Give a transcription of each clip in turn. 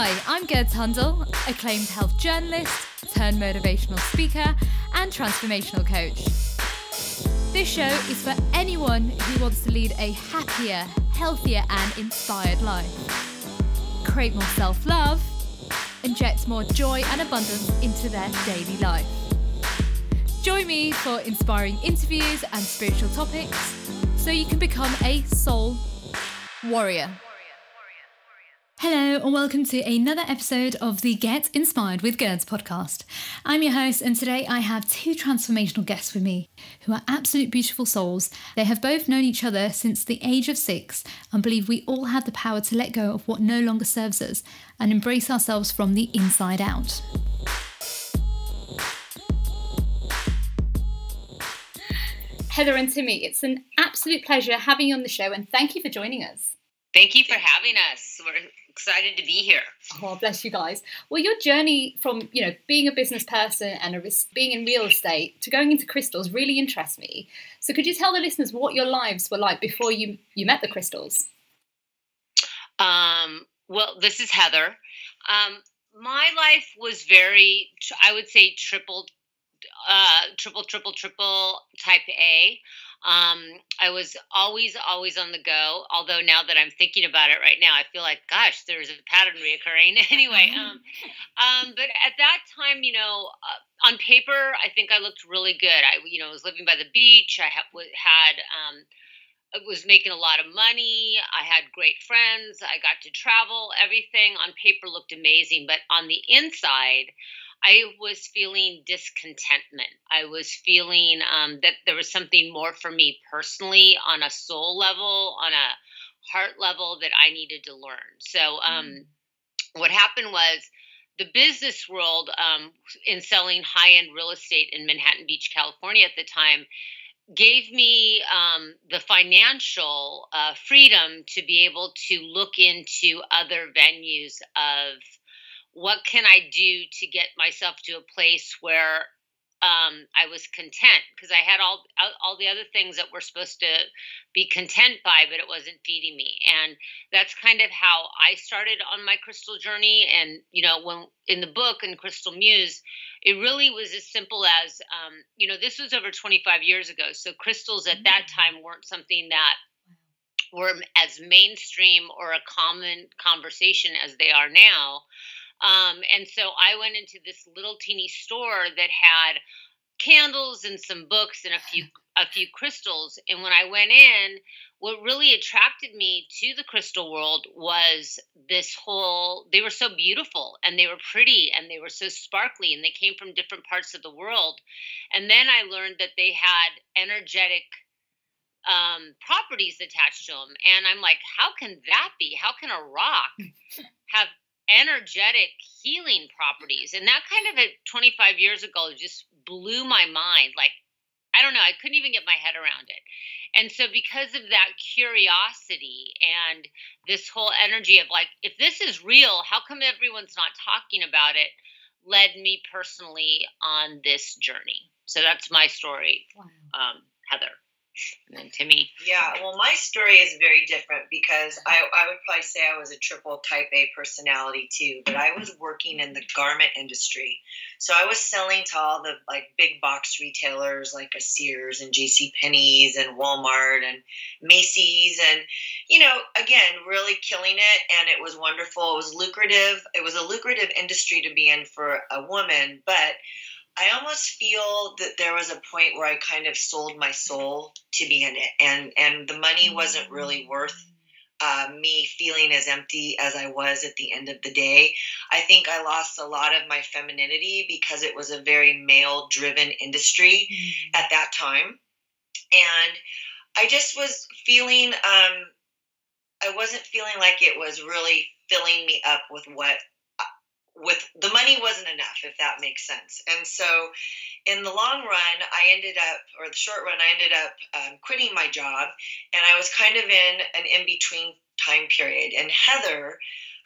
Hi, I'm Gerd Tundle, acclaimed health journalist, turned motivational speaker, and transformational coach. This show is for anyone who wants to lead a happier, healthier, and inspired life. Create more self love, inject more joy and abundance into their daily life. Join me for inspiring interviews and spiritual topics so you can become a soul warrior. Hello, and welcome to another episode of the Get Inspired with Gerds podcast. I'm your host, and today I have two transformational guests with me who are absolute beautiful souls. They have both known each other since the age of six and believe we all have the power to let go of what no longer serves us and embrace ourselves from the inside out. Heather and Timmi, it's an absolute pleasure having you on the show, and thank you for joining us. Thank you for having us. We're excited to be here. Oh, bless you guys. Well, your journey from you know being a business person and a, being in real estate to going into crystals really interests me. So, could you tell the listeners what your lives were like before you you met the crystals? Um, well, this is Heather. Um, my life was very, I would say, triple, uh, triple, triple, triple type A. Um, I was always, always on the go. Although now that I'm thinking about it right now, I feel like, gosh, there's a pattern reoccurring. anyway, um, um, but at that time, you know, uh, on paper, I think I looked really good. I, you know, was living by the beach. I ha- had, um, I was making a lot of money. I had great friends. I got to travel. Everything on paper looked amazing, but on the inside, I was feeling discontentment. I was feeling um, that there was something more for me personally on a soul level, on a heart level that I needed to learn. So, um, mm. what happened was the business world um, in selling high end real estate in Manhattan Beach, California at the time gave me um, the financial uh, freedom to be able to look into other venues of what can I do to get myself to a place where um, I was content because I had all all the other things that we're supposed to be content by, but it wasn't feeding me. And that's kind of how I started on my crystal journey. And you know, when in the book in Crystal Muse, it really was as simple as um, you know, this was over 25 years ago. So crystals at that mm. time weren't something that were as mainstream or a common conversation as they are now. Um, and so I went into this little teeny store that had candles and some books and a few a few crystals. And when I went in, what really attracted me to the crystal world was this whole they were so beautiful and they were pretty and they were so sparkly and they came from different parts of the world. And then I learned that they had energetic um, properties attached to them. And I'm like, how can that be? How can a rock have energetic healing properties. And that kind of at 25 years ago just blew my mind. Like, I don't know, I couldn't even get my head around it. And so, because of that curiosity and this whole energy of like, if this is real, how come everyone's not talking about it? led me personally on this journey. So, that's my story, wow. um, Heather. And then Timmi. Yeah, well, my story is very different because I, I would probably say I was a triple type A personality too, but I was working in the garment industry. So I was selling to all the like big box retailers like a Sears and J.C. Penney's and Walmart and Macy's and, you know, again, really killing it. And it was wonderful. It was lucrative. It was a lucrative industry to be in for a woman, but I almost feel that there was a point where I kind of sold my soul to be in it, and and the money wasn't really worth uh, me feeling as empty as I was at the end of the day. I think I lost a lot of my femininity because it was a very male driven industry mm. at that time. And I just was feeling, um, I wasn't feeling like it was really filling me up with what with the money wasn't enough if that makes sense. And so in the long run i ended up or the short run i ended up um, quitting my job and i was kind of in an in between time period. And heather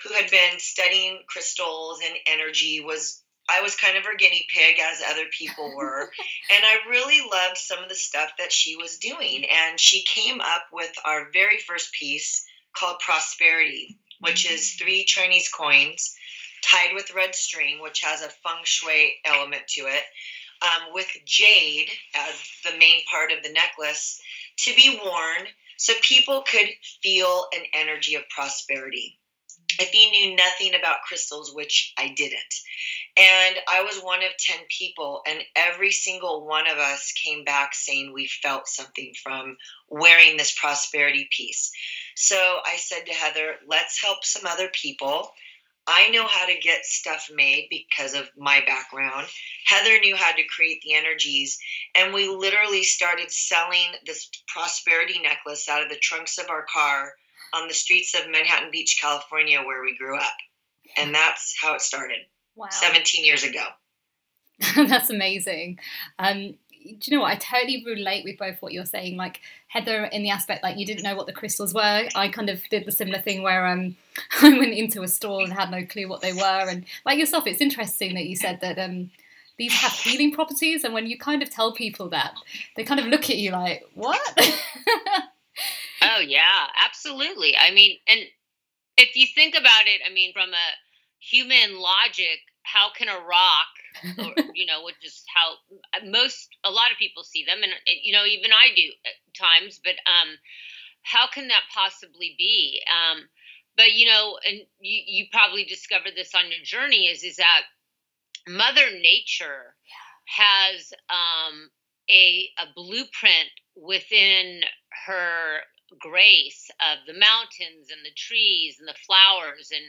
who had been studying crystals and energy was i was kind of her guinea pig as other people were. And i really loved some of the stuff that she was doing. And she came up with our very first piece called prosperity which is three Chinese coins tied with red string, which has a feng shui element to it, um, with jade as the main part of the necklace to be worn so people could feel an energy of prosperity. If you knew nothing about crystals, which I didn't, and I was one of 10 people, and every single one of us came back saying we felt something from wearing this prosperity piece. So I said to Heather, let's help some other people. I know how to get stuff made because of my background. Heather knew how to create the energies. And we literally started selling this prosperity necklace out of the trunks of our car on the streets of Manhattan Beach, California, where we grew up. And that's how it started wow. 17 years ago. that's amazing. Um, do you know what? I totally relate with both what you're saying. Like Heather, in the aspect like you didn't know what the crystals were. I kind of did the similar thing where um, I went into a store and had no clue what they were. And like yourself, it's interesting that you said that um, these have healing properties, and when you kind of tell people that, they kind of look at you like, "What?" oh yeah, absolutely. I mean, and if you think about it, I mean, from a human logic, how can a rock, or, you know, which is how uh, most, a lot of people see them, and you know, even I do at times, but um, how can that possibly be? Um, but you know, and you you probably discovered this on your journey is is that Mother Nature has um, a a blueprint within her grace of the mountains and the trees and the flowers and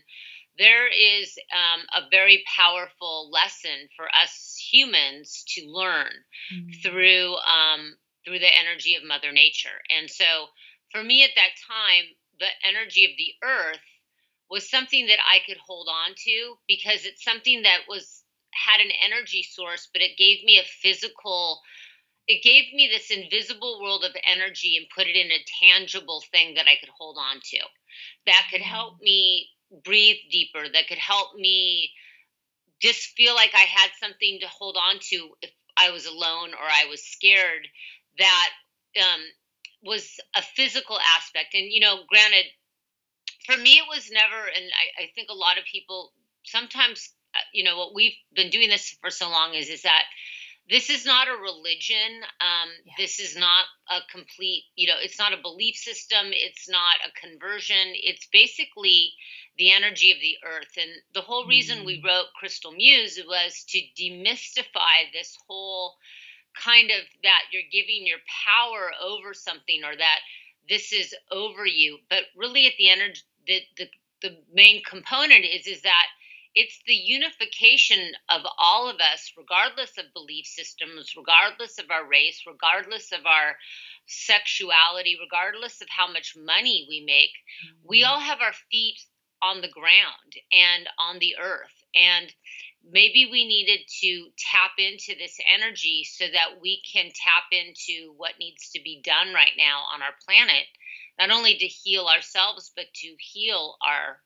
there is um, a very powerful lesson for us humans to learn mm-hmm. through um, through the energy of Mother Nature. And so, for me at that time, the energy of the earth was something that I could hold on to because it's something that was had an energy source, but it gave me a physical. It gave me this invisible world of energy and put it in a tangible thing that I could hold on to that could help mm. me breathe deeper, that could help me just feel like I had something to hold on to if I was alone or I was scared. That um, was a physical aspect. And, you know, granted, for me, it was never, and I, I think a lot of people sometimes, uh, you know, what we've been doing this for so long is, is that this is not a religion. Um, yeah. This is not a complete, you know, it's not a belief system. It's not a conversion. It's basically the energy of the earth. And the whole reason mm. we wrote Crystal Muse was to demystify this whole kind of that you're giving your power over something or that this is over you. But really, at the energy, the, the, the main component is is that it's the unification of all of us, regardless of belief systems, regardless of our race, regardless of our sexuality, regardless of how much money we make. Mm-hmm. We all have our feet on the ground and on the earth. And maybe we needed to tap into this energy so that we can tap into what needs to be done right now on our planet, not only to heal ourselves, but to heal our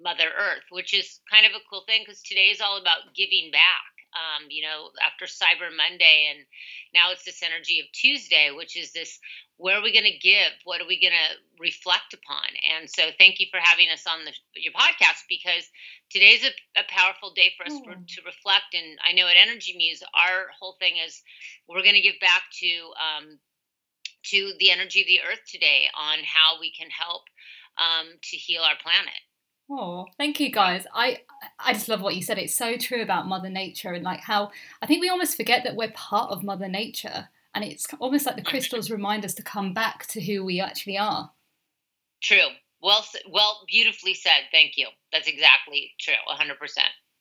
Mother Earth, which is kind of a cool thing because today is all about giving back. Um, you know, after Cyber Monday, and now it's this energy of Tuesday, which is this where are we going to give? What are we going to reflect upon? And so, thank you for having us on the, your podcast because today's a, a powerful day for us mm. for, to reflect. And I know at Energy Muse, our whole thing is we're going to give back to um, to the energy of the earth today on how we can help um, to heal our planet. Oh, thank you guys. I I just love what you said. It's so true about Mother Nature and like how I think we almost forget that we're part of Mother Nature and it's almost like the crystals remind us to come back to who we actually are. True. Well well beautifully said. Thank you. That's exactly true. 100%.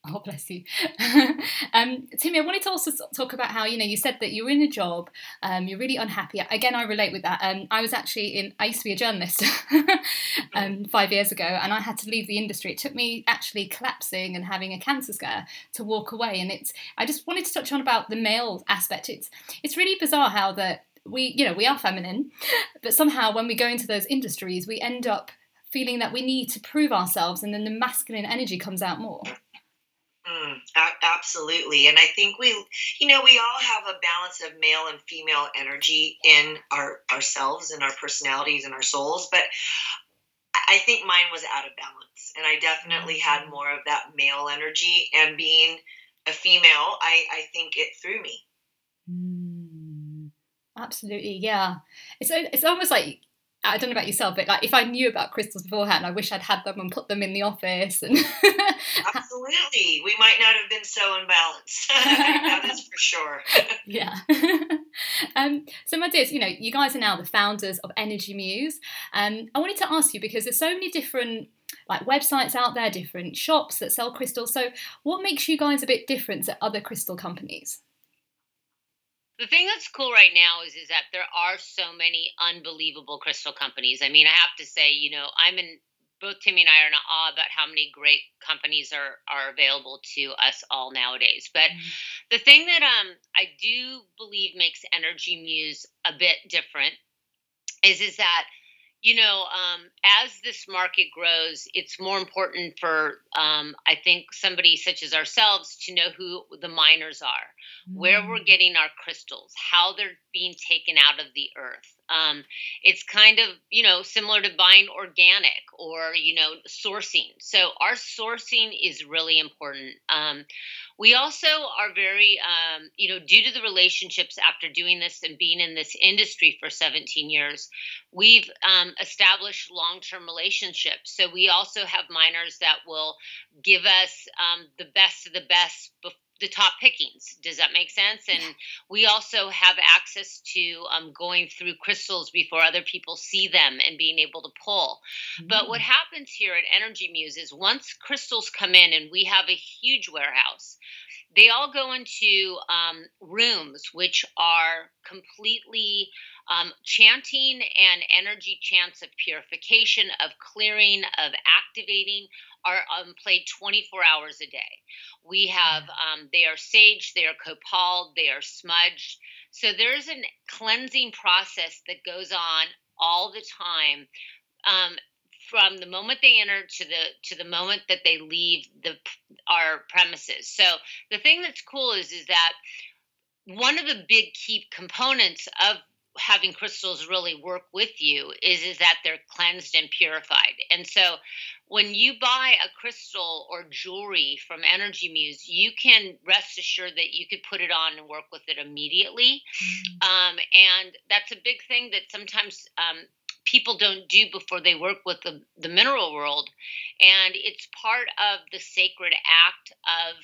Oh, bless you. um, Timmi, I wanted to also talk about how, you know, you said that you were in a job, um, you're really unhappy. Again, I relate with that. Um, I was actually in, I used to be a journalist um, five years ago, and I had to leave the industry. It took me actually collapsing and having a cancer scare to walk away. And it's, I just wanted to touch on about the male aspect. It's, it's really bizarre how that we, you know, we are feminine, but somehow when we go into those industries, we end up feeling that we need to prove ourselves, and then the masculine energy comes out more. Mm, absolutely. And I think we, you know, we all have a balance of male and female energy in our ourselves and our personalities and our souls. But I think mine was out of balance, and I definitely had mm. more of that male energy. And being a female, I, I think it threw me. Mm, absolutely, yeah. It's it's almost like I don't know about yourself, but like if I knew about crystals beforehand, I wish I'd had them and put them in the office. And absolutely, we might not have been so imbalanced. that is for sure. yeah. um, so, my dears, you know, you guys are now the founders of Energy Muse. Um, I wanted to ask you because there's so many different like websites out there, different shops that sell crystals. So, what makes you guys a bit different to other crystal companies? The thing that's cool right now is is that there are so many unbelievable crystal companies. I mean, I have to say, you know, I'm in both Timmi and I are in awe about how many great companies are are available to us all nowadays. But mm-hmm. the thing that um I do believe makes Energy Muse a bit different is is that you know, um, as this market grows, it's more important for, um, I think, somebody such as ourselves to know who the miners are. Where we're mm. getting our crystals, how they're being taken out of the earth. Um, it's kind of, you know, similar to buying organic or, you know, sourcing. So our sourcing is really important. Um, we also are very, um, you know, due to the relationships after doing this and being in this industry for 17 years, we've um, established long term relationships. So we also have miners that will give us um, the best of the best before the top pickings. Does that make sense? And yeah. we also have access to um, going through crystals before other people see them and being able to pull. Mm-hmm. But what mm. happens here at Energy Muse is once crystals come in, and we have a huge warehouse, they all go into um, rooms which are completely um, chanting and energy chants of purification, of clearing, of activating are um, played 24 hours a day. We have, um, they are sage, they are copal, they are smudged. So there's a cleansing process that goes on all the time. Um, from the moment they enter to the to the moment that they leave the our premises. So the thing that's cool is is that one of the big key components of having crystals really work with you is is that they're cleansed and purified. And so when you buy a crystal or jewelry from Energy Muse, you can rest assured that you could put it on and work with it immediately. Mm-hmm. Um, and that's a big thing that sometimes um, people don't do before they work with the, the mineral world. And it's part of the sacred act of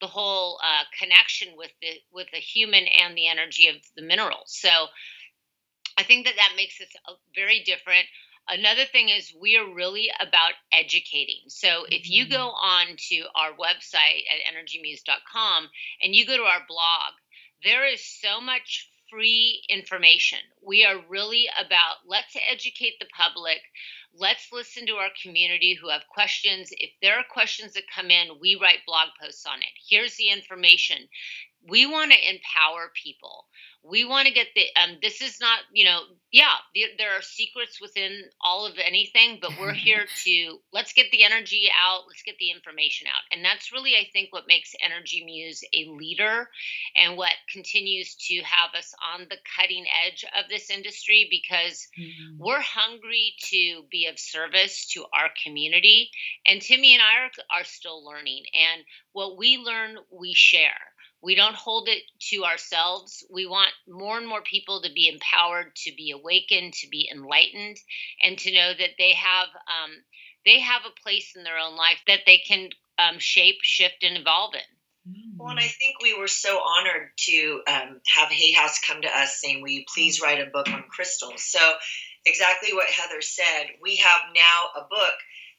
the whole uh, connection with the with the human and the energy of the minerals. So I think that that makes us very different. Another thing is we are really about educating. So if you go mm-hmm. on to our website at energymuse.com and you go to our blog, there is so much free information. We are really about let's educate the public. Let's listen to our community who have questions. If there are questions that come in, we write blog posts on it. Here's the information. We want to empower people we want to get the um this is not you know yeah there are secrets within all of anything but we're here to let's get the energy out let's get the information out. And that's really i think what makes energy muse a leader and what continues to have us on the cutting edge of this industry because mm-hmm. we're hungry to be of service to our community. And timmi and i are, are still learning. And what we learn we share we don't hold it to ourselves. We want more and more people to be empowered, to be awakened, to be enlightened, and to know that they have um, they have a place in their own life that they can um, shape, shift, and evolve in. Well, and I think we were so honored to um, have Hay House come to us saying, Will you please write a book on crystals? So, exactly what Heather said, we have now a book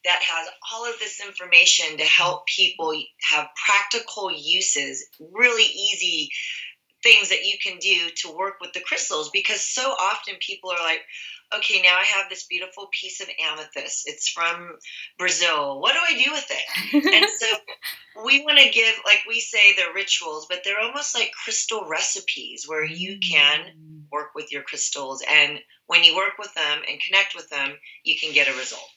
that has all of this information to help people have practical uses, really easy things that you can do to work with the crystals because so often people are like, okay, now I have this beautiful piece of amethyst. It's from Brazil. What do I do with it? and so we want to give, like we say, the rituals, but they're almost like crystal recipes where you can mm. work with your crystals. And when you work with them and connect with them, you can get a result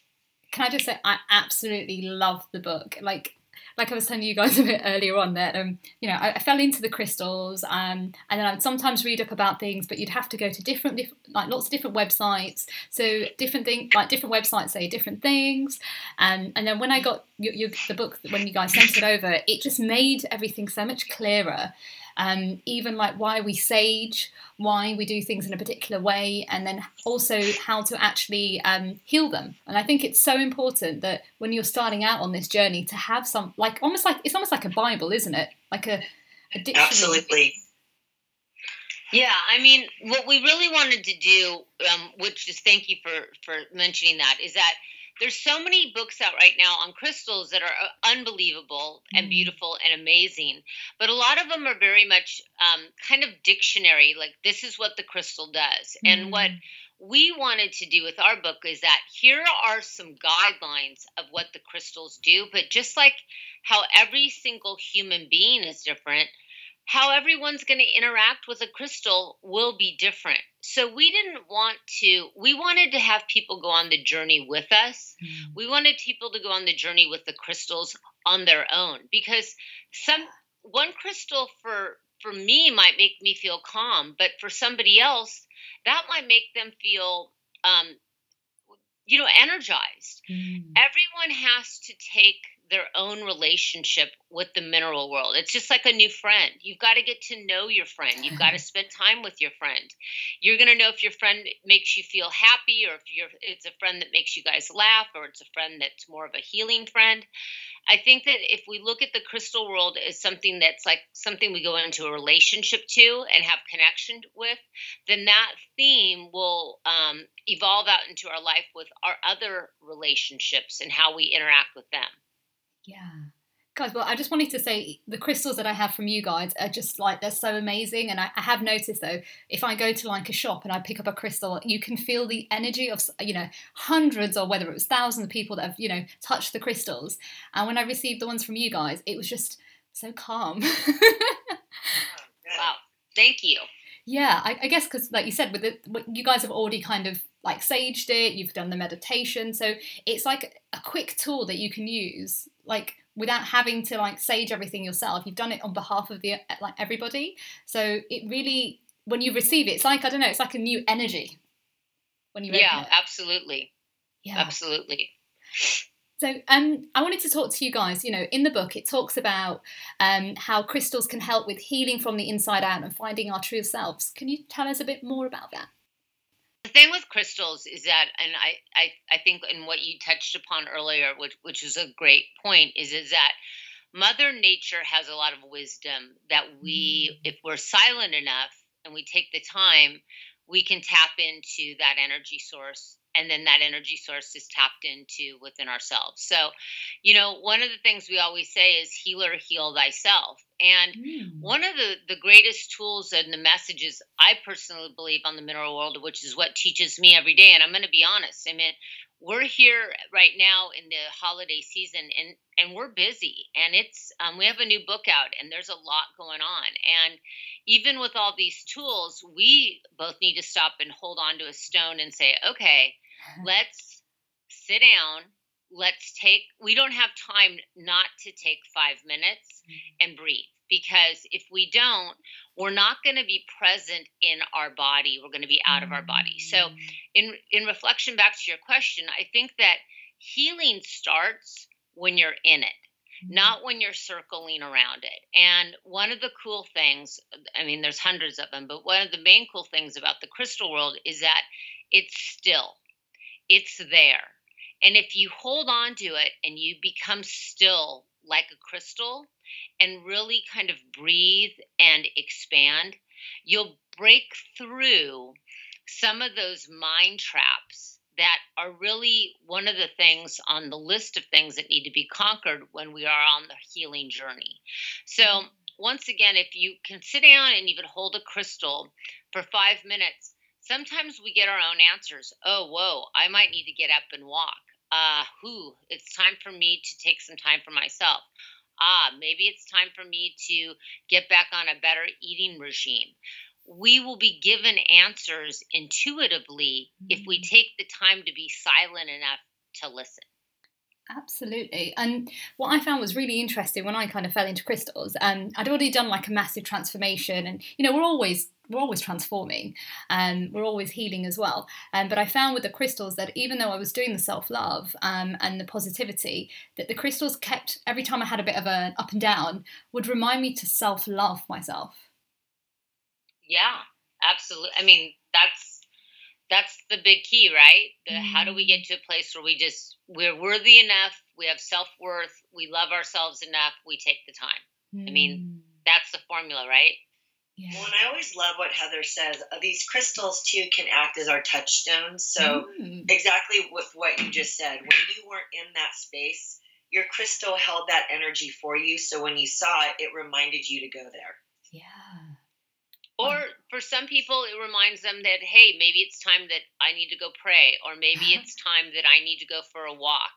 can I just say I absolutely love the book. Like like I was telling you guys a bit earlier on that um, you know, I, I fell into the crystals, um, and then I'd sometimes read up about things, but you'd have to go to different, like lots of different websites. So different things, like different websites say different things, um, and then when I got the book when you guys sent it over, it just made everything so much clearer um, even like why we sage, why we do things in a particular way, and then also how to actually um, heal them. And I think it's so important that when you're starting out on this journey to have some, like almost like it's almost like a Bible, isn't it? Like a, a dictionary. Absolutely. Yeah, I mean, what we really wanted to do, um, which is thank you for for mentioning that, is that there's so many books out right now on crystals that are uh, unbelievable and mm. beautiful and amazing but a lot of them are very much um, kind of dictionary like this is what the crystal does mm. and what mm. we wanted to do with our book is that here are some guidelines of what the crystals do but just like how every single human being is different how everyone's going to interact with a crystal will be different. So we didn't want to, we wanted to have people go on the journey with us. Mm. We wanted people to go on the journey with the crystals on their own because some, one crystal for, for me might make me feel calm, but for somebody else, that might make them feel, um, you know, energized. Mm. Everyone has to take their own relationship with the mineral world. It's just like a new friend. You've got to get to know your friend. You've got to spend time with your friend. You're going to know if your friend makes you feel happy or if you're it's a friend that makes you guys laugh or it's a friend that's more of a healing friend. I think that if we look at the crystal world as something that's like something we go into a relationship to and have connection with, then that theme will um, evolve out into our life with our other relationships and how we interact with them. Yeah. Guys, well, I just wanted to say the crystals that I have from you guys are just like they're so amazing. And I, I, have noticed though, if I go to like a shop and I pick up a crystal, you can feel the energy of you know hundreds or whether it was thousands of people that have you know touched the crystals. And when I received the ones from you guys, it was just so calm. wow, thank you. Yeah, I, I guess because like you said, with it, you guys have already kind of like saged it. You've done the meditation, so it's like a quick tool that you can use like without having to like sage everything yourself you've done it on behalf of the like everybody so it really when you receive it it's like i don't know it's like a new energy when you yeah absolutely yeah absolutely so um, I wanted to talk to you guys. You know, in the book, it talks about um, how crystals can help with healing from the inside out and finding our true selves. Can you tell us a bit more about that? The thing with crystals is that, and I, I, I think in what you touched upon earlier, which, which is a great point, is, is that Mother Nature has a lot of wisdom that we, mm. if we're silent enough and we take the time, we can tap into that energy source and then that energy source is tapped into within ourselves. So, you know, one of the things we always say is healer heal thyself. And mm. one of the the greatest tools and the messages I personally believe on the mineral world, which is what teaches me every day, and I'm going to be honest. I mean, we're here right now in the holiday season, and and we're busy, and it's um, we have a new book out, and there's a lot going on, and even with all these tools, we both need to stop and hold on to a stone and say, okay, let's sit down. Let's take, we don't have time not to take five minutes mm-hmm. and breathe because if we don't, we're not going to be present in our body. We're going to be out of our body. So, mm. in in reflection back to your question, I think that healing starts when you're in it not when you're circling around it. And one of the cool things, I mean, there's hundreds of them, but one of the main cool things about the crystal world is that it's still, it's there. And if you hold on to it and you become still like a crystal and really kind of breathe and expand, you'll break through some of those mind traps that are really one of the things on the list of things that need to be conquered when we are on the healing journey. So, once again, if you can sit down and even hold a crystal for five minutes, sometimes we get our own answers. Oh, whoa, I might need to get up and walk. Uh, who, it's time for me to take some time for myself. Ah, maybe it's time for me to get back on a better eating regime we will be given answers intuitively mm-hmm. if we mm. take the time to be silent enough to listen. Absolutely. And what I found was really interesting when I kind of fell into crystals, um, I'd already done like a massive transformation and you know, we're always we're always transforming and um, we're always healing as well. Um, but I found with the crystals that even though I was doing the self-love um, and the positivity, that the crystals kept every time I had a bit of an up and down, would remind me to self-love myself. Yeah, absolutely. I mean, that's that's the big key, right? The, mm. How do we get mm. to a place where we just we're worthy enough, we have self worth, we love ourselves enough, we take the time. Mm. I mean, mm. that's the formula, right? Yeah. Well, and I always love what Heather says. Uh, these crystals too can act as our touchstones. So mm. exactly with what you just said, when you weren't in that space, your crystal held that energy for you. So when you saw it, it reminded you to go there. Yeah. Or for some people, it reminds them that, hey, maybe it's time that I need to go pray, or maybe it's time that I need to go for a walk,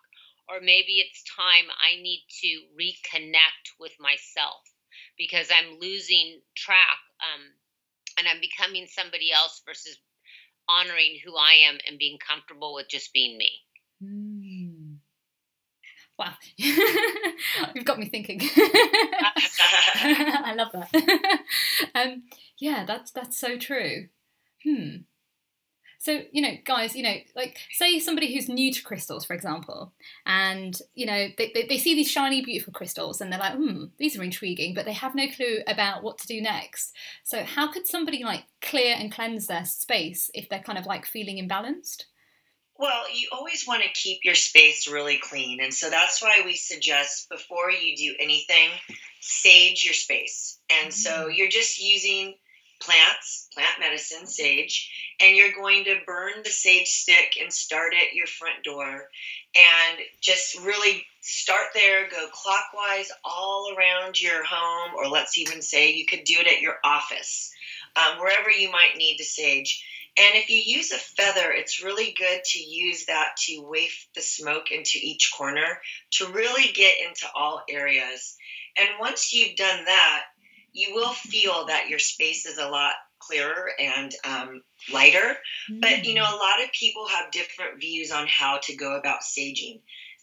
or maybe it's time I need to reconnect with myself because I'm losing track um, and I'm becoming somebody else versus honoring who I am and being comfortable with just being me. Mm. Wow, you've got me thinking. I love that. um, yeah, that's that's so true. Hmm. So, you know, guys, you know, like say somebody who's new to crystals, for example, and, you know, they, they, they, see these shiny, beautiful crystals and they're like, hmm, these are intriguing, but they have no clue about what to do next. So, how could somebody like clear and cleanse their space if they're kind of like feeling imbalanced? Well, you always want to keep your space really clean. And so that's why we suggest before you do anything, sage your space. And mm-hmm. so mm. you're just using plants, plant medicine, sage, and you're going to burn the sage stick and start at your front door and just really start there, go clockwise all around your home, or let's even say you could do it at your office, um, wherever you might need to sage. And if you use a feather, it's really good to use that to waft the smoke into each corner to really get into all areas. And once you've done that, you will feel that your space is a lot clearer and um, lighter. Mm. But you know, a lot of people have different views on how to go about saging.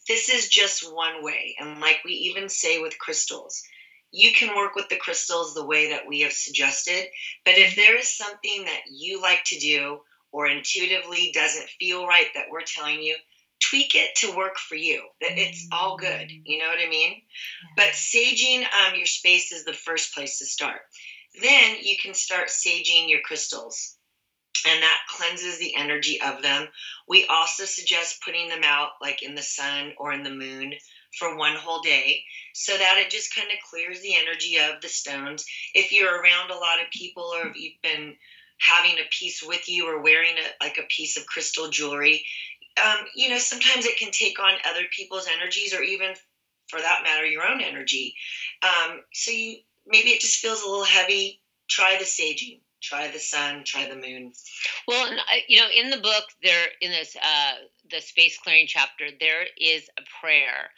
This is just one way. And like we even say with crystals, you can work with the crystals the way that we have suggested. But if there is something that you like to do or intuitively doesn't feel right that we're telling you, tweak it to work for you. That it's all good. Mm. You know what I mean? But saging um, your space is the first place to start. Then you can start saging your crystals, and that cleanses the energy of them. We also suggest putting them out like in the sun or in the moon for one whole day so that it just kind of clears the energy of the stones. If you're around a lot of people or if you've been having a piece with you or wearing a, like a piece of crystal jewelry, um, you know, sometimes it can take on other people's energies or even for that matter, your own energy. Um, so you maybe it just feels a little heavy. Try the saging. Try the sun. Try the moon. Well, you know, in the book, there in this uh, the space clearing chapter, there is a prayer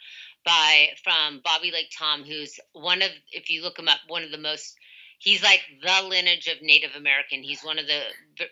by from Bobby Lake Thom, who's one of, if you look him up, one of the most he's like the lineage of Native American. He's one of the,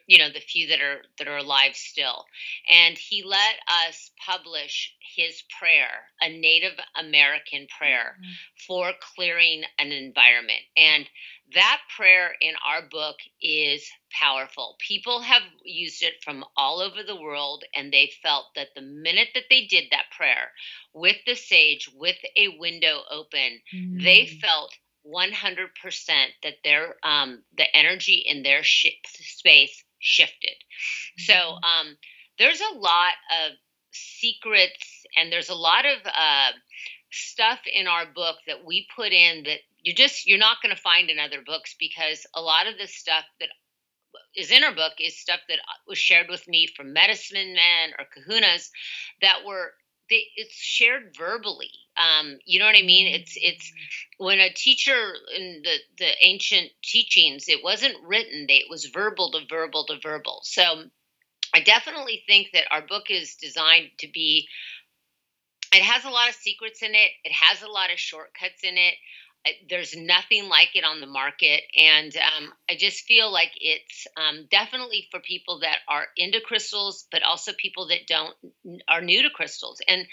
you know the few that are that are alive still, and he let us publish his prayer, a Native American prayer mm-hmm. for clearing an environment, and that prayer in our book is powerful. People have used it from all over the world, and they felt that the minute that they did that prayer with the sage, with a window open, mm-hmm. they felt 100% that their um, the energy in their sh- space shifted. Mm-hmm. So um, there's a lot of secrets and there's a lot of uh, stuff in our book that we put in that you just you're not going to find in other books because a lot of the stuff that is in our book is stuff that was shared with me from medicine men or kahunas that were they, it's shared verbally. Um, you know what I mean? It's it's when a teacher in the the ancient teachings, it wasn't written; it was verbal to verbal to verbal. So I definitely think that our book is designed to be. It has a lot of secrets in it. It has a lot of shortcuts in it. There's nothing like it on the market, and um, I just feel like it's um, definitely for people that are into crystals, but also people that don't are new to crystals. And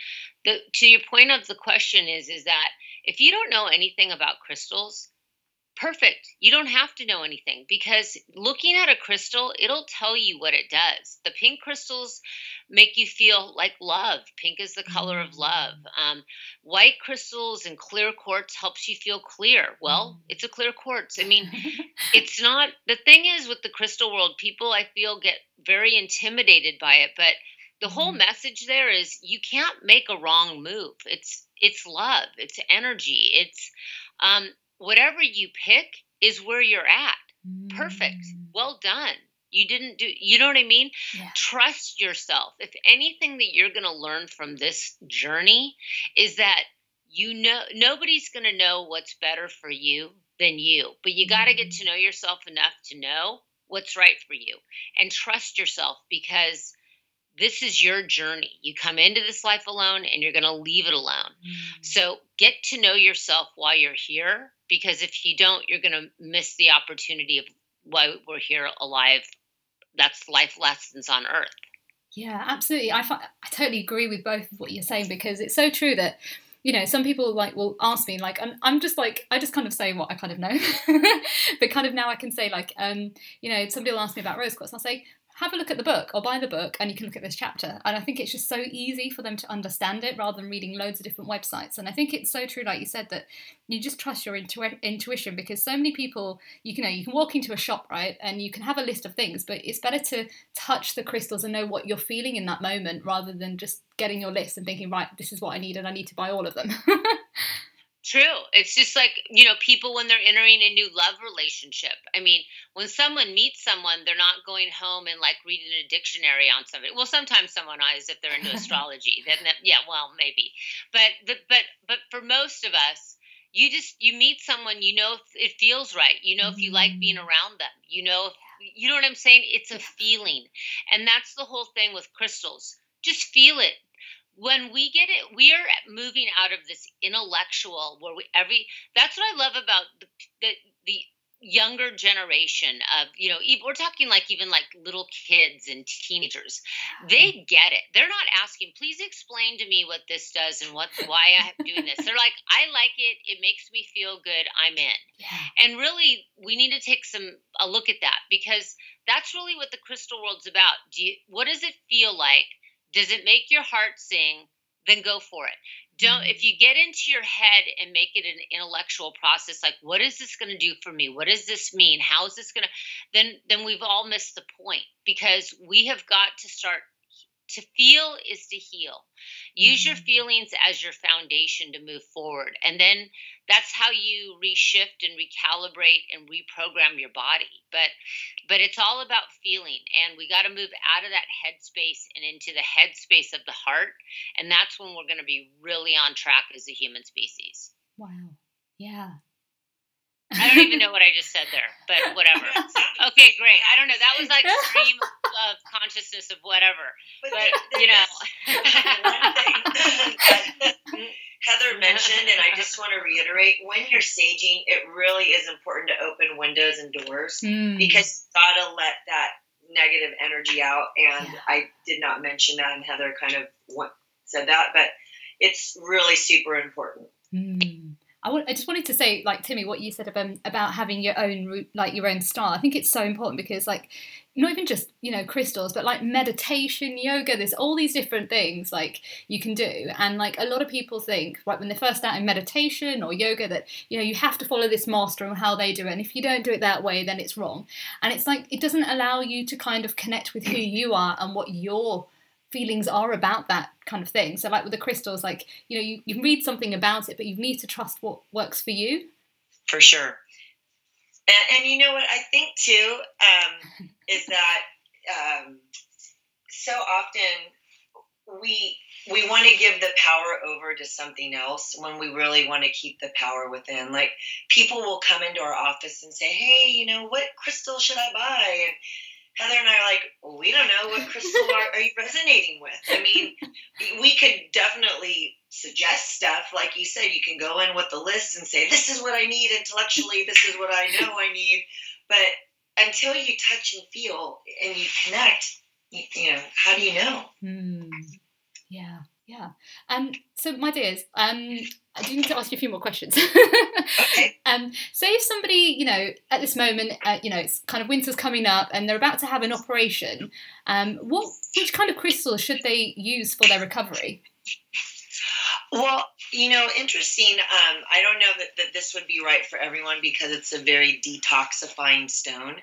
the, to your point of the question is is that if you don't know anything about crystals, perfect. You don't have to know anything because looking at a crystal, it'll tell you what it does. The pink crystals make you feel like love. Pink is the color of love. Mm. Um, white crystals and clear quartz helps you feel clear. Well, mm. it's a clear quartz. I mean, it's not the thing is with the crystal world, people I feel get very intimidated by it, but the whole mm. message there is you can't make a wrong move. It's it's love, it's energy, it's um, whatever you pick is where you're at. Perfect. Mm. Well done. You didn't do, you know what I mean? Yeah. Trust yourself. If anything that you're going to learn from this journey is that you know, nobody's going to know what's better for you than you, but you got to get to mm. know yourself enough to know what's right for you and trust yourself because this is your journey. You come into this life alone and you're going to leave it alone. Mm. So get to know yourself while you're here because if you don't, you're going to miss the opportunity of why we're here alive. That's life lessons on earth. Yeah, absolutely. I, I totally agree with both of what you're saying because it's so true that you know some people like will ask me like I'm, I'm just like i just kind of say what i kind of know but kind of now i can say like um you know somebody will ask me about rose quartz and i'll say have a look at the book or buy the book and you can look at this chapter. And I think it's just so easy for them to understand it rather than reading loads of different websites. And I think it's so true, like you said, that you just trust your intu- intuition because so many people, you can know, you can walk into a shop, right, and you can have a list of things, but it's better to touch the crystals and know what you're feeling in that moment rather than just getting your list and thinking, right, this is what I need and I need to buy all of them. True. It's just like, you know, people when they're entering a new love relationship. I mean, when someone meets someone, they're not going home and like reading a dictionary on somebody. Well, sometimes someone is if they're into astrology. Then that, yeah, well, maybe. But the, but but for most of us, you just you meet someone, you know if it feels right. You know if you like being mm. around them. You know if you know what I'm saying? It's a feeling. And that's the whole thing with crystals. Just feel it when we get it we are moving out of this intellectual where we every that's what i love about the, the, the younger generation of you know we're talking like even like little kids and teenagers. They get it. They're not asking please explain to me what this does and what why i'm doing this. They're like i like it. It makes me feel good. I'm in. Yeah. and really we need to take some a look at that because that's really what the crystal world's about. Do you, what does it feel like does it make your heart sing? Then go for it. Don't if you get into your head and make it an intellectual process like what is this going to do for me? What does this mean? How is this going to then then we've all missed the point because we have got to start to feel is to heal. Use your mm-hmm. feelings as your foundation to move forward. And then that's how you reshift and recalibrate and reprogram your body. But but it's all about feeling and we got to move out of that headspace and into the headspace of the heart and that's when we're going to be really on track as a human species. Wow. Yeah. I don't even know what I just said there, but whatever. Okay, great. I don't know. That was like stream of consciousness of whatever. But, but you know. Heather mentioned, and I just want to reiterate when you're saging, it really is important to open windows and doors mm. because you gotta let that negative energy out. And yeah. I did not mention that, and Heather kind of said that, but it's really super important. Mm. I, w- I just wanted to say, like Timmi, what you said about, um, about having your own like your own style. I think it's so important because, like, not even just you know crystals, but like meditation, yoga. There's all these different things like you can do, and like a lot of people think, right, when they're first start in meditation or yoga, that you know you have to follow this master and how they do it, and if you don't do it that way, then it's wrong. And it's like it doesn't allow you to kind of connect with who you are and what your feelings are about that kind of thing. So like with the crystals, like you know, you, you read something about it, but you need to trust what works for you. For sure. And, and you know what I think too um, is that um, so often we we want to give the power over to something else when we really want to keep the power within. Like people will come into our office and say, "Hey, you know, what crystal should I buy?" and Heather and I are like, we don't know what crystal are, are you resonating with. I mean, we could definitely suggest stuff. Like you said, you can go in with the list and say, this is what I need intellectually, this is what I know I need. But until you touch and feel and you connect, you, you know, how do you know? Mm. Yeah, yeah. Um, so, my dears, um, I do need to ask you a few more questions. Okay. um, say if somebody, you know, at this moment, uh, you know, it's kind of winter's coming up and they're about to have an operation. Um, what, which kind of crystals should they use for their recovery? Well, you know, interesting. Um, I don't know that, that this would be right for everyone because it's a very detoxifying stone.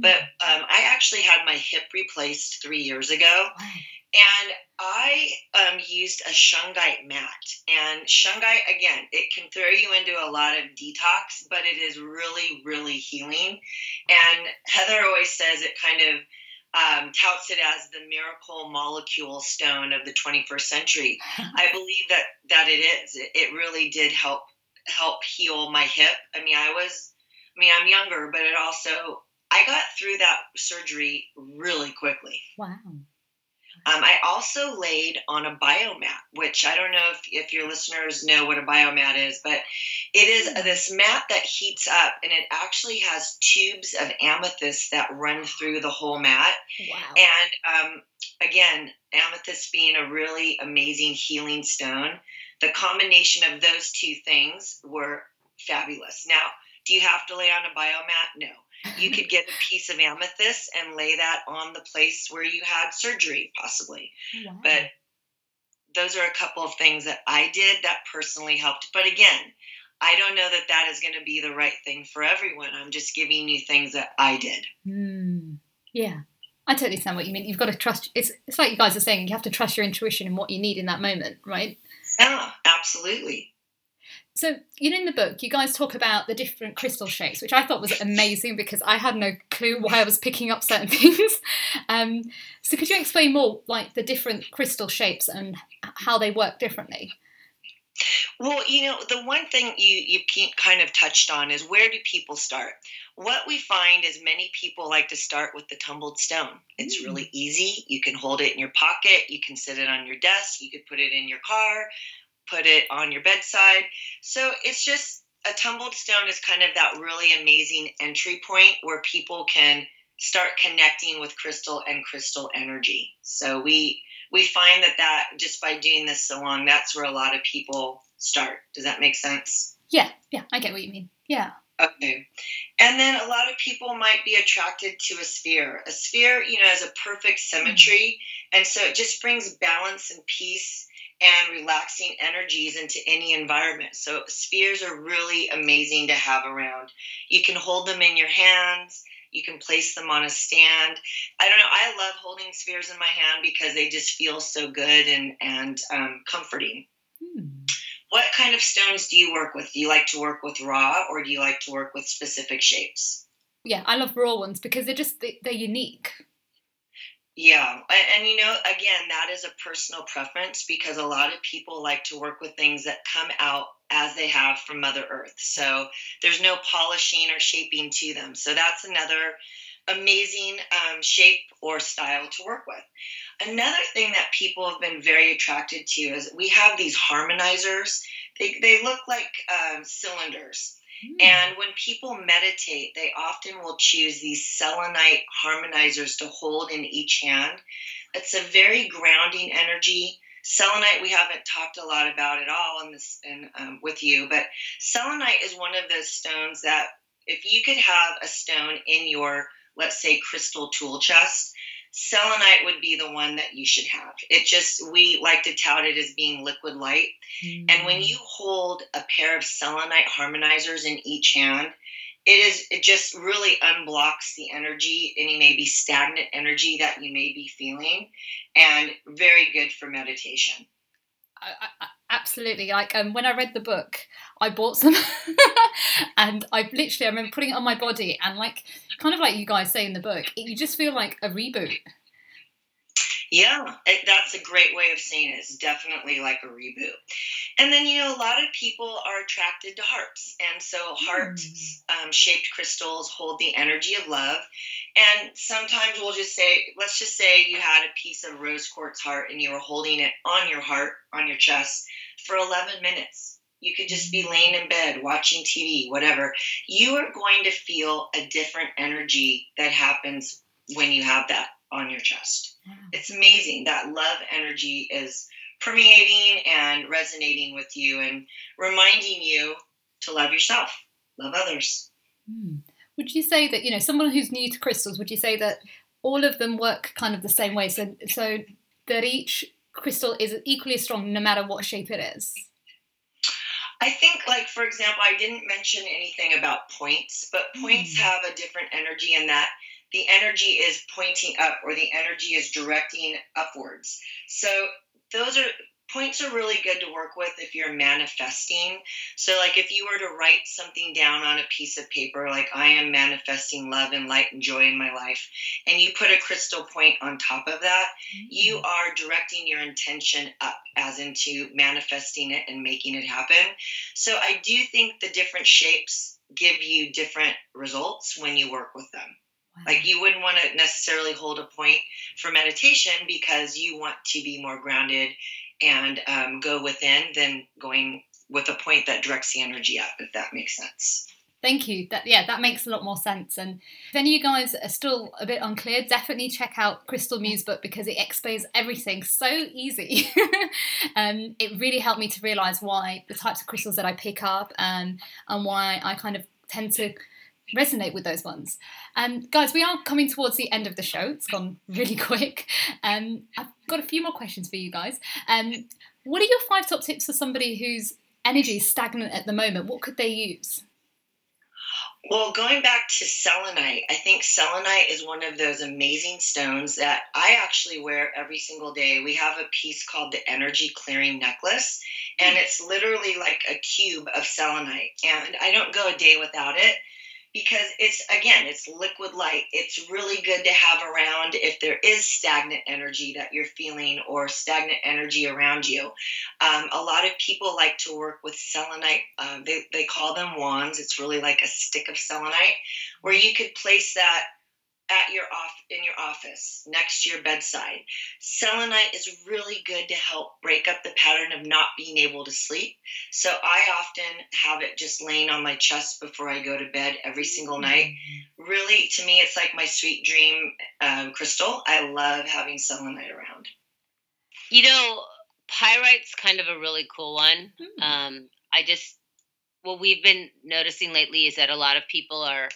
But um, I actually had my hip replaced three years ago, Wow. And I um, used a shungite mat. And shungite, again, it can throw you into a lot of detox, but it is really, really healing. And Heather always says it kind of um, touts it as the miracle molecule stone of the 21st century. I believe that that it is. It, it really did help help heal my hip. I mean, I was, I mean, I'm younger, but it also I got through that surgery really quickly. wow. Um, I also laid on a biomat, which I don't know if, if your listeners know what a biomat is, but it is this mat that heats up and it actually has tubes of amethyst that run through the whole mat. Wow. And um, again, amethyst being a really amazing healing stone, the combination of those two things were fabulous. Now, do you have to lay on a biomat? No. You could get a piece of amethyst and lay that on the place where you had surgery, possibly. Wow. But those are a couple of things that I did that personally helped. But again, I don't know that that is going to be the right thing for everyone. I'm just giving you things that I did. Hmm. Yeah, I totally understand what you mean. You've got to trust. It's it's like you guys are saying. You have to trust your intuition and what you need in that moment, right? Yeah, absolutely. So, you know, in the book, you guys talk about the different crystal shapes, which I thought was amazing because I had no clue why I was picking up certain things. Um, so, could you explain more, like the different crystal shapes and how they work differently? Well, you know, the one thing you you keep kind of touched on is where do people start? What we find is many people like to start with the tumbled stone. It's Mm. really easy. You can hold it in your pocket. You can sit it on your desk. You could put it in your car, put it on your bedside. So it's just a tumbled stone is kind of that really amazing entry point where people can start connecting with crystal and crystal energy. So we we find that that just by doing this so long, that's where a lot of people start. Does that make sense? Yeah, yeah, I get what you mean. Yeah. Okay. And then a lot of people might be attracted to a sphere. A sphere, you know, has a perfect symmetry. Mm-hmm. And so it just brings balance and peace and relaxing energies into any environment. So spheres are really amazing to have around. You can hold them in your hands. You can place them on a stand. I don't know. I love holding spheres in my hand because they just feel so good and and um, comforting. Hmm. What kind of stones do you work with? Do you like to work with raw or do you like to work with specific shapes? Yeah, I love raw ones because they're just they- they're unique. Yeah, and, and you know, again, that is a personal preference because a lot of people like to work with things that come out as they have from Mother Earth. So there's no polishing or shaping to them. So that's another amazing um, shape or style to work with. Another thing that people have been very attracted to is we have these harmonizers. They, they look like um, cylinders. Hmm. And when people meditate, they often will choose these selenite harmonizers to hold in each hand. It's a very grounding energy. Selenite, we haven't talked a lot about at all in this in, um, with you, but selenite is one of those stones that if you could have a stone in your, let's say, crystal tool chest, selenite would be the one that you should have. It just, we like to tout it as being liquid light. And when you hold a pair of selenite harmonizers in each hand, it is it just really unblocks the energy, any maybe stagnant energy that you may be feeling, and very good for meditation. I, I, absolutely. Like um, when I read the book, I bought some, and I literally I remember putting it on my body, and like kind of like you guys say in the book, it, you just feel like a reboot. Yeah, it, that's a great way of saying it. It's definitely like a reboot. And then, you know, a lot of people are attracted to hearts. And so, heart um, shaped crystals hold the energy of love. And sometimes we'll just say, let's just say you had a piece of rose quartz heart and you were holding it on your heart, on your chest. for 11 minutes. You could just be laying in bed watching TV, whatever. You are going to feel a different energy that happens when you have that on your chest. Wow. It's amazing. That love energy is permeating and resonating with you and reminding you to love yourself, love others. Mm. Would you say that, you know, someone who's new to crystals, would you say that all of them work kind of the same way? So, so that each crystal is equally strong no matter what shape it is? I think, like, for example, I didn't mention anything about points, but points mm. have a different energy in that the energy is pointing up or the energy is directing upwards. So those are points are really good to work with if you're manifesting. So, like if you were to write something down on a piece of paper, like I am manifesting love and light and joy in my life, and you put a crystal point on top of that, mm-hmm. you are directing your intention up, as into manifesting it and making it happen. So, I do think the different shapes give you different results when you work with them. Like you wouldn't want to necessarily hold a point for meditation because you want to be more grounded and um, go within than going with a point that directs the energy up, if that makes sense. Thank you. That yeah, that makes a lot more sense. And if any of you guys are still a bit unclear, definitely check out Crystal Muse book because it explains everything so easy. um, it really helped me to realize why the types of crystals that I pick up um, and why I kind of tend to resonate with those ones. Um, guys, we are coming towards the end of the show. It's gone really quick. Um, I've got a few more questions for you guys. Um, what are your five top tips for somebody whose energy is stagnant at the moment? What could they use? Well, going back to selenite, I think selenite is one of those amazing stones that I actually wear every single day. We have a piece called the Energy Clearing Necklace, and it's literally like a cube of selenite. And I don't go a day without it because it's again it's liquid light. It's really good to have around if there is stagnant energy that you're feeling or stagnant energy around you. Um, a lot of people like to work with selenite uh, they, they call them wands. It's really like a stick of selenite where you could place that at your off in your office next to your bedside. Selenite is really good to help break up the pattern of not being able to sleep. So I often have it just laying on my chest before I go to bed every single night. Mm-hmm. Really, to me, it's like my sweet dream um, crystal. I love having selenite around. You know, pyrite's kind of a really cool one. Mm-hmm. Um, I just what we've been noticing lately is that a lot of people are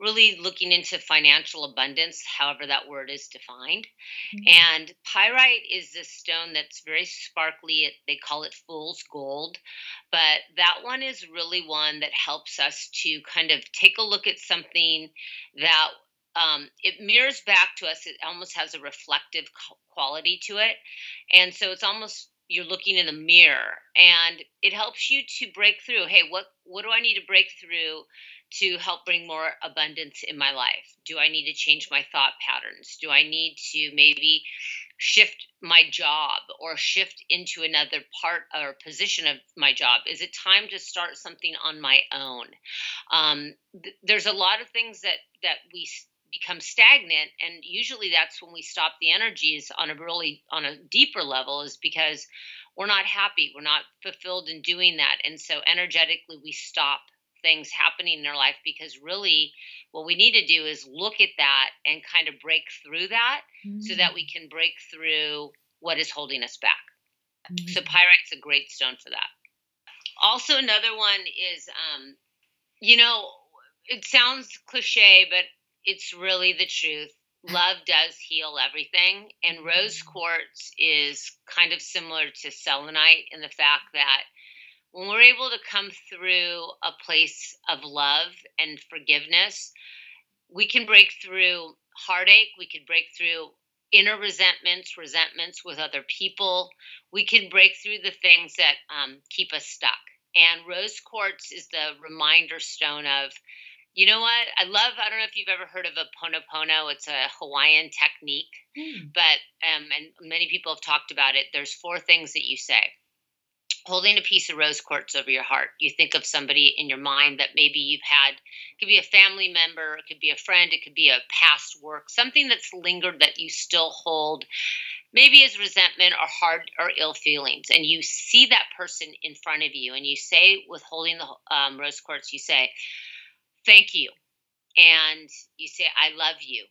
really looking into financial abundance, however that word is defined. Mm-hmm. And pyrite is this stone that's very sparkly. They call it fool's gold. But that one is really one that helps us to kind of take a look at something that um, it mirrors back to us. It almost has a reflective quality to it. And so it's almost you're looking in the mirror and it helps you to break through hey what what do i need to break through to help bring more abundance in my life? Do I need to change my thought patterns? Do I need to maybe shift my job or shift into another part or position of my job? Is it time to start something on my own? Um, th- there's a lot of things that that we become stagnant and usually that's when we stop the energies on a really on a deeper level is because we're not happy we're not fulfilled in doing that and so energetically we stop things happening in their life because really what we need to do is look at that and kind of break through that mm-hmm. so that we mm. can break through what is holding us back. Mm-hmm. So pyrite's a great stone for that. Also another one is um, you know, it sounds cliche, but it's really the truth. Love does heal everything. And rose mm. quartz is kind of similar to selenite in the fact that when we're able to come through a place of love and forgiveness, we can break through heartache, we can break through inner resentments, resentments with other people. We can break through the things that um, keep us stuck. And rose quartz is the reminder stone of, you know what? I love, I don't know if you've ever heard of a ponopono. It's a Hawaiian technique, mm. but, um, and many people have talked about it. There's four things that you say holding a piece of rose quartz over your heart. You think of somebody in your mind that maybe you've had, it could be a family member, it could be a friend, it could be a past work, something that's lingered that you still hold, maybe as resentment or hard or ill feelings. And you see that person in front of you and you say, with holding the um, rose quartz, you say, Thank you. And you say, I love you.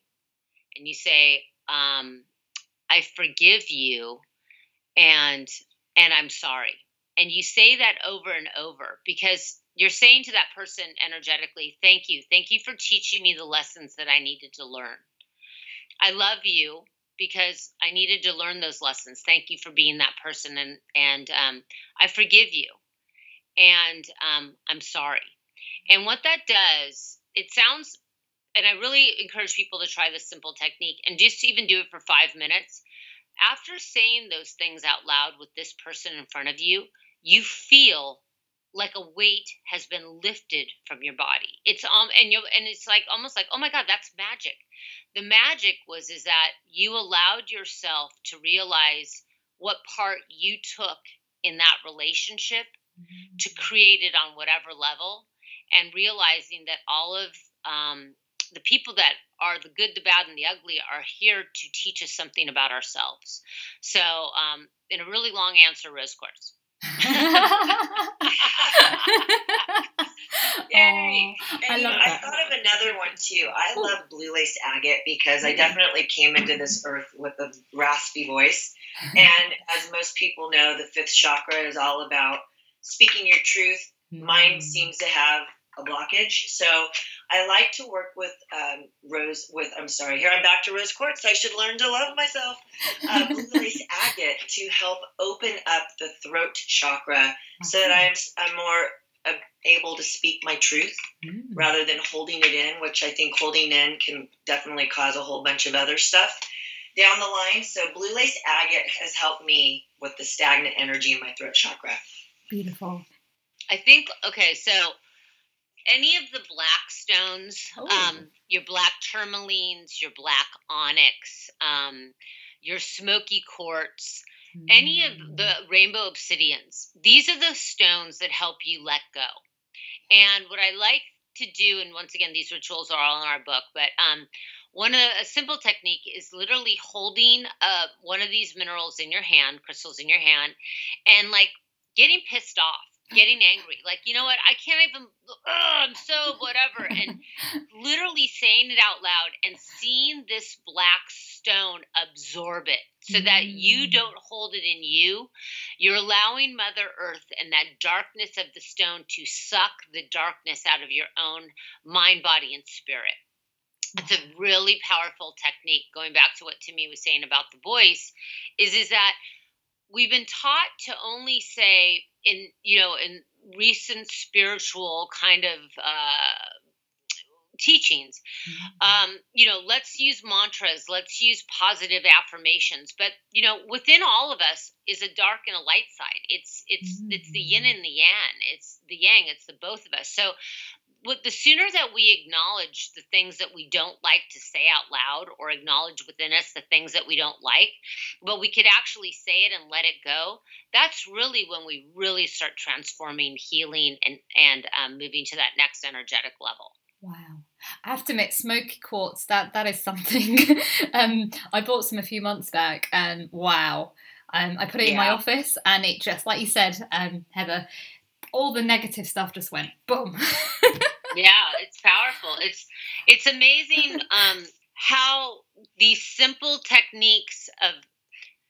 And you say, um, I forgive you and and I'm sorry and you say that over and over because you're saying to that person energetically, Thank you. Thank you for teaching me the lessons that I needed to learn. I love you because I needed to learn those lessons. Thank you for being that person. And, and um, I forgive you. And um, I'm sorry. And what that does, it sounds, and I really encourage people to try this simple technique and just even do it for five minutes. After saying those things out loud with this person in front of you, you feel like a weight has been lifted from your body. It's um and you and it's like almost like oh my god that's magic. The magic was is that you allowed yourself to realize what part you took in that relationship mm-hmm. to create it on whatever level and realizing that all of um, the people that are the good, the bad, and the ugly are here to teach us something about ourselves. So, um, in a really long answer, rose quartz. Yay! I, love I thought of another one too. I Ooh. love blue lace agate because I definitely came into this earth with a raspy voice. And as most people know, the fifth chakra is all about speaking your truth. Mine mm. seems to have a blockage. So I like to work with um, rose. With I'm sorry, here I'm back to rose quartz. I should learn to love myself. Uh, blue lace agate to help open up the throat chakra, so that I'm I'm more uh, able to speak my truth mm. rather than holding it in, which I think holding in can definitely cause a whole bunch of other stuff down the line. So blue lace agate has helped me with the stagnant energy in my throat chakra. Beautiful. I think okay, so any of the black stones, oh. um, your black tourmalines, your black onyx, um, your smoky quartz, mm. any of the mm. rainbow obsidians, these are the stones that help you let go. And what I like to do, and once again, these rituals are all in our book, but um, one of a simple technique is literally holding uh, one of these minerals in your hand, crystals in your hand, and like getting pissed off getting angry. Like you know what? I can't even i'm so whatever. And literally saying it out loud and seeing this black stone absorb it so that you mm. don't hold it in you. You're allowing mother earth and that darkness of the stone to suck the darkness out of your own mind body and spirit. It's a really powerful technique. Going back to what timmi was saying about the voice is is that we've been taught to only say in you know in recent spiritual kind of uh, teachings mm-hmm. um, you know let's use mantras let's use positive affirmations but you know within all of us is a dark and a light side it's it's mm-hmm. it's the yin mm-hmm. and the yang it's the yang it's the both of us so the sooner that we acknowledge the things that we don't like to say out loud or acknowledge within us the things that we don't like but we could actually say it and let it go that's really when we really start transforming healing and and um, moving to that next energetic level wow I have to admit, smoky quartz that that is something. um, I bought some a few months back, and wow, um, I put it yeah. in my office, and it just like you said, um, Heather, all the negative stuff just went boom. yeah, it's powerful. It's it's amazing um, how these simple techniques of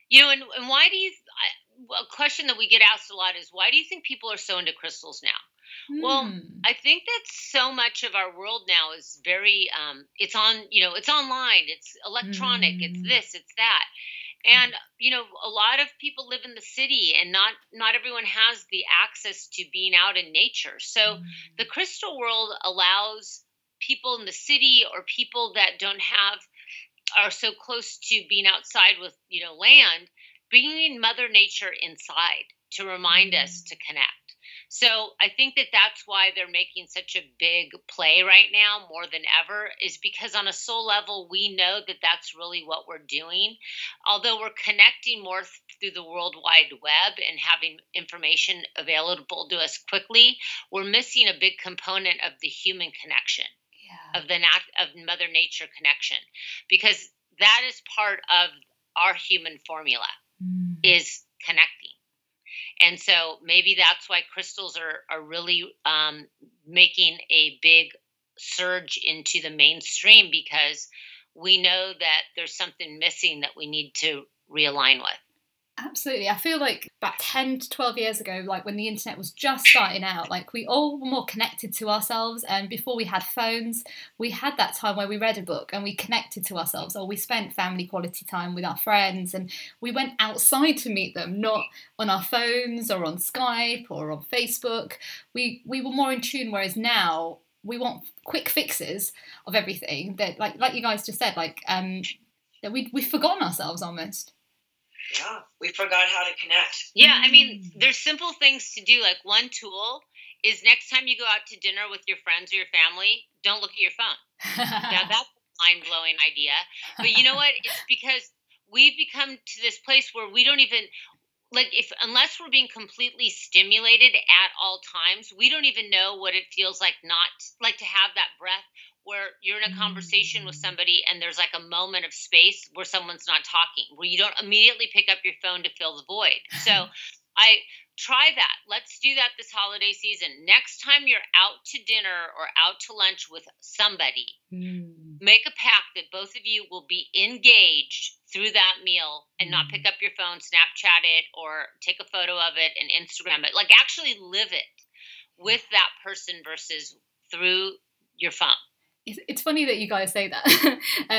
you know, and, and why do you? I, a question that we get asked a lot is why do you think people are so into crystals now? Well, hmm. I think that so much of our world now is very um, it's on, you know, it's online, it's electronic, mm. it's hmm. this, it's that and you know a lot of people live in the city and not not everyone has the access to being out in nature so mm-hmm. the crystal world allows people in the city or people that don't have are so close to being outside with you know land bringing mother nature inside to remind mm-hmm. us to connect So I think that that's why they're making such a big play right now, more than ever, is because on a soul level, we know that that's really what we're doing. Although we're connecting more through the World Wide Web and having information available to us quickly, we're missing a big component of the human connection, yeah. of the nat- of Mother Nature connection, because that is part of our human formula mm. is connecting and so maybe that's why crystals are, are really um, making a big surge into the mainstream because we know that there's something missing that we need to realign with. Absolutely. I feel like about 10 to 12 years ago, like when the internet was just starting out, like we all were more connected to ourselves. And before we had phones, we had that time where we read a book and we connected to ourselves, or we spent family quality time with our friends and we went outside to meet them, not on our phones or on Skype or on Facebook. We, we were more in tune, whereas now we want quick fixes of everything that, like, like you guys just said, like, um, that we, we've forgotten ourselves almost. Yeah, we forgot how to connect. Yeah, I mean, there's simple things to do. Like one tool is next time you go out to dinner with your friends or your family, don't look at your phone. now that's a mind blowing idea. But you know what? It's because we've become to this place where we don't even like if unless we're being completely stimulated at all times, we don't even know what it feels like not like to have that breath where you're in a conversation with somebody and there's like a moment of space where someone's not talking, where you don't immediately pick up your phone to fill the void. So I try that. Let's do that this holiday season. Next time you're out to dinner or out to lunch with somebody, mm. make a pact that both of you will be engaged through that meal and not pick mm. up your phone, Snapchat it, or take a photo of it and Instagram it. Like actually live it with that person versus through your phone it's funny that you guys say that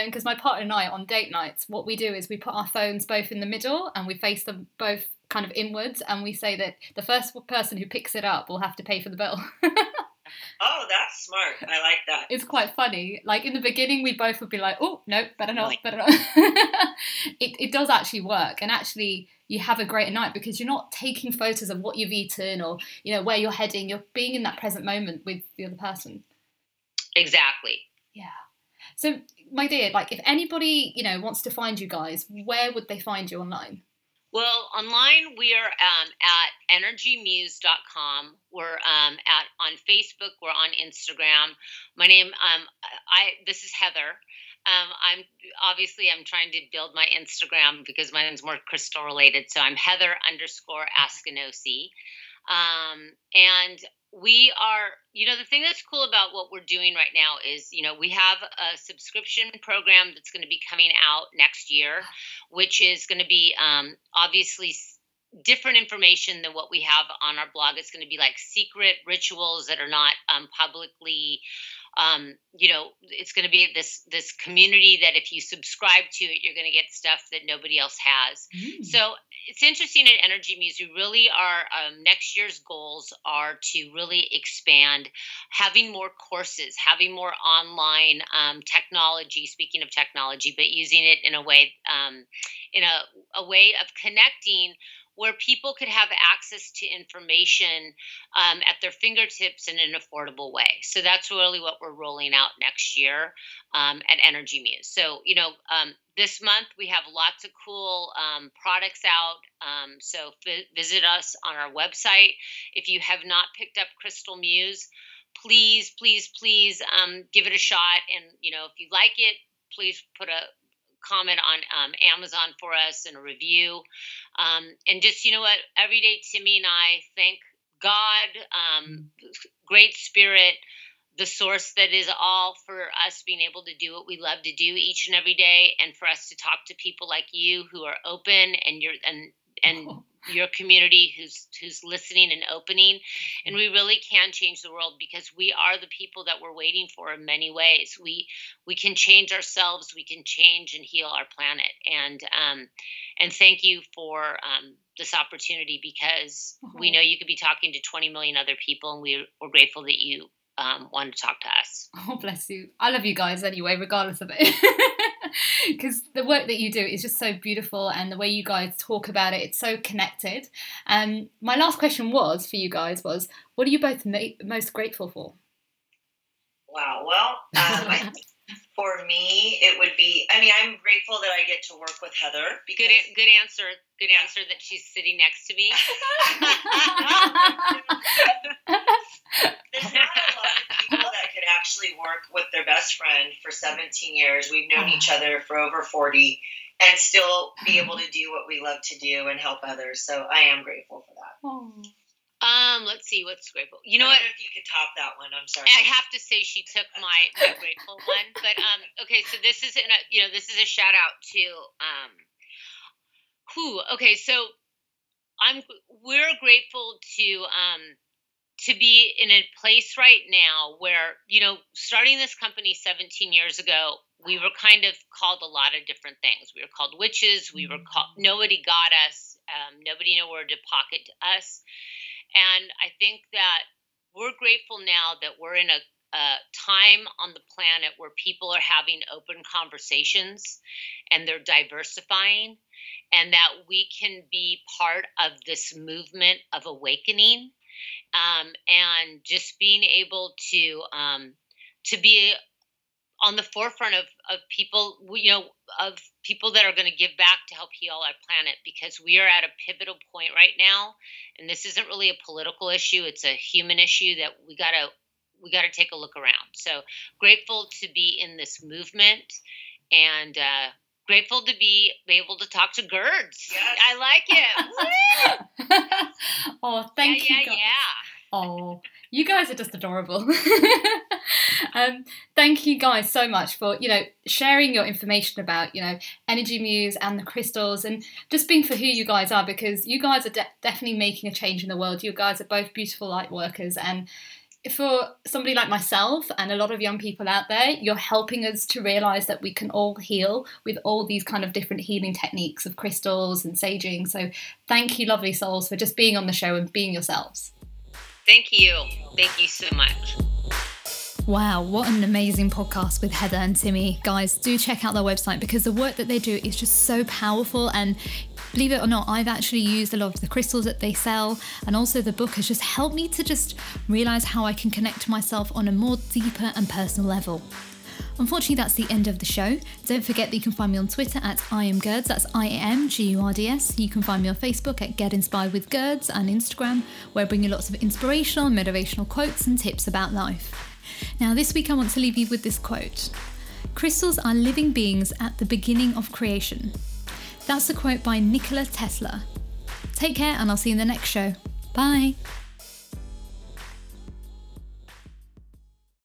because um, my partner and I on date nights, what we do is we put our phones both in the middle and we face them both kind of inwards, and we say that the first person who picks it up will have to pay for the bill. oh, that's smart. I like that. It's quite funny. Like in the beginning, we both would be like, "Oh, no, better not, better not." it it does actually work, and actually you have a greater night because you're not taking photos of what you've eaten or you know where you're heading. You're being in that present moment with the other person. Exactly. Yeah. So, my dear, like if anybody, you know, wants to find you guys, where would they find you online? Well, online we are um, at energymuse.com. We're um, at on Facebook. We're on Instagram. My name, um, I this is Heather. Um, I'm obviously I'm trying to build my Instagram because mine's more crystal related. So I'm Heather underscore Askinosie. Um, and we are you know the thing that's cool about what we're doing right now is you know we have a subscription program that's going to be coming out next year which is going to be um, obviously different information than what we have on our blog. It's going to be like secret rituals that are not um, publicly um, you know, it's going to be this this community that if you subscribe to it, you're going to get stuff that nobody else has. Mm. So it's interesting at Energy Muse. We really are um, next year's goals are to really expand, having more courses, having more online um, technology. Speaking of technology, but using it in a way um, in a, a way of connecting where people could have access to information um, at their fingertips in an affordable way. So that's really what we're rolling out next year um, at Energy Muse. So, you know, um, this month we have lots of cool um, products out. Um, so f- visit us on our website. If you have not picked up Crystal Muse, please, please, please um, give it a shot. And, you know, if you like it, please put a comment on um, Amazon for us and a review. Um, and just, you know what, every day, Timmi and I thank God, um, Great Spirit, the source that is all for us being able to do what we love to do each and every day, and for us to talk to people like you who are open and you're and and oh your community who's who's listening and opening and we really can change the world because we are the people that we're waiting for in many ways we we can change ourselves we can change and heal our planet and um and thank you for um this opportunity because we uh-huh. know you could be talking to 20 million other people and we, we're grateful that you um, wanted to talk to us. Oh, bless you. I love you guys anyway, regardless of it. Because the work that you do is just so beautiful, and the way you guys talk about it, it's so connected. And um, my last question was for you guys was, what are you both ma- most grateful for? Wow. Well, um, for me, it would be. I mean, I'm grateful that I get to work with Heather. Because, good, good answer. Good answer that she's sitting next to me. There's not a lot of people that could actually work with their best friend for 17 years. We've known uh-huh. each other for over 40 and still be able to do what we love to do and help others. So I am grateful for that. Oh. Um, let's see what's grateful. You know what? if you could top that one. I'm sorry. I have to say she took my, my grateful one, but um, okay. So this is in a you know this is a shout out to um, who? Okay, so I'm we're grateful to um to be in a place right now where you know starting this company 17 years ago we were kind of called a lot of different things we were called witches we were called nobody got us um, nobody knew where to pocket us and I think that we're grateful now that we're in a, a time on the planet where people are having open conversations and they're diversifying, and that we can be part of this movement of awakening um, and just being able to um, to be on the forefront of, of people you know of people that are going to give back to help heal our planet because we are at a pivotal point right now and this isn't really a political issue it's a human issue that we got to we got to take a look around so grateful to be in this movement and uh, grateful to be able to talk to Gurds. Yes. I like it. oh, thank yeah, you. Yeah, yeah. Oh, you guys are just adorable. um, thank you guys so much for you know sharing your information about you know Energy Muse and the crystals and just being for who you guys are because you guys are de- definitely making a change in the world. You guys are both beautiful light workers and for somebody like myself and a lot of young people out there, you're helping us to realize that we can all heal with all these kind of different healing techniques of crystals and saging. So, thank you, lovely souls, for just being on the show and being yourselves. Thank you. Thank you so much. Wow, what an amazing podcast with Heather and Timmi. Guys, do check out their website because the work that they do is just so powerful. And believe it or not, I've actually used a lot of the crystals that they sell. And also, the book has just helped me to just realize how I can connect myself on a more deeper and personal level. Unfortunately, that's the end of the show. Don't forget that you can find me on Twitter at I am Gurds, that's I am G U R D S. You can find me on Facebook at Get Inspired with Gurds and Instagram, where I bring you lots of inspirational and motivational quotes and tips about life. Now, this week I want to leave you with this quote Crystals are living beings at the beginning of creation. That's a quote by Nikola Tesla. Take care, and I'll see you in the next show. Bye.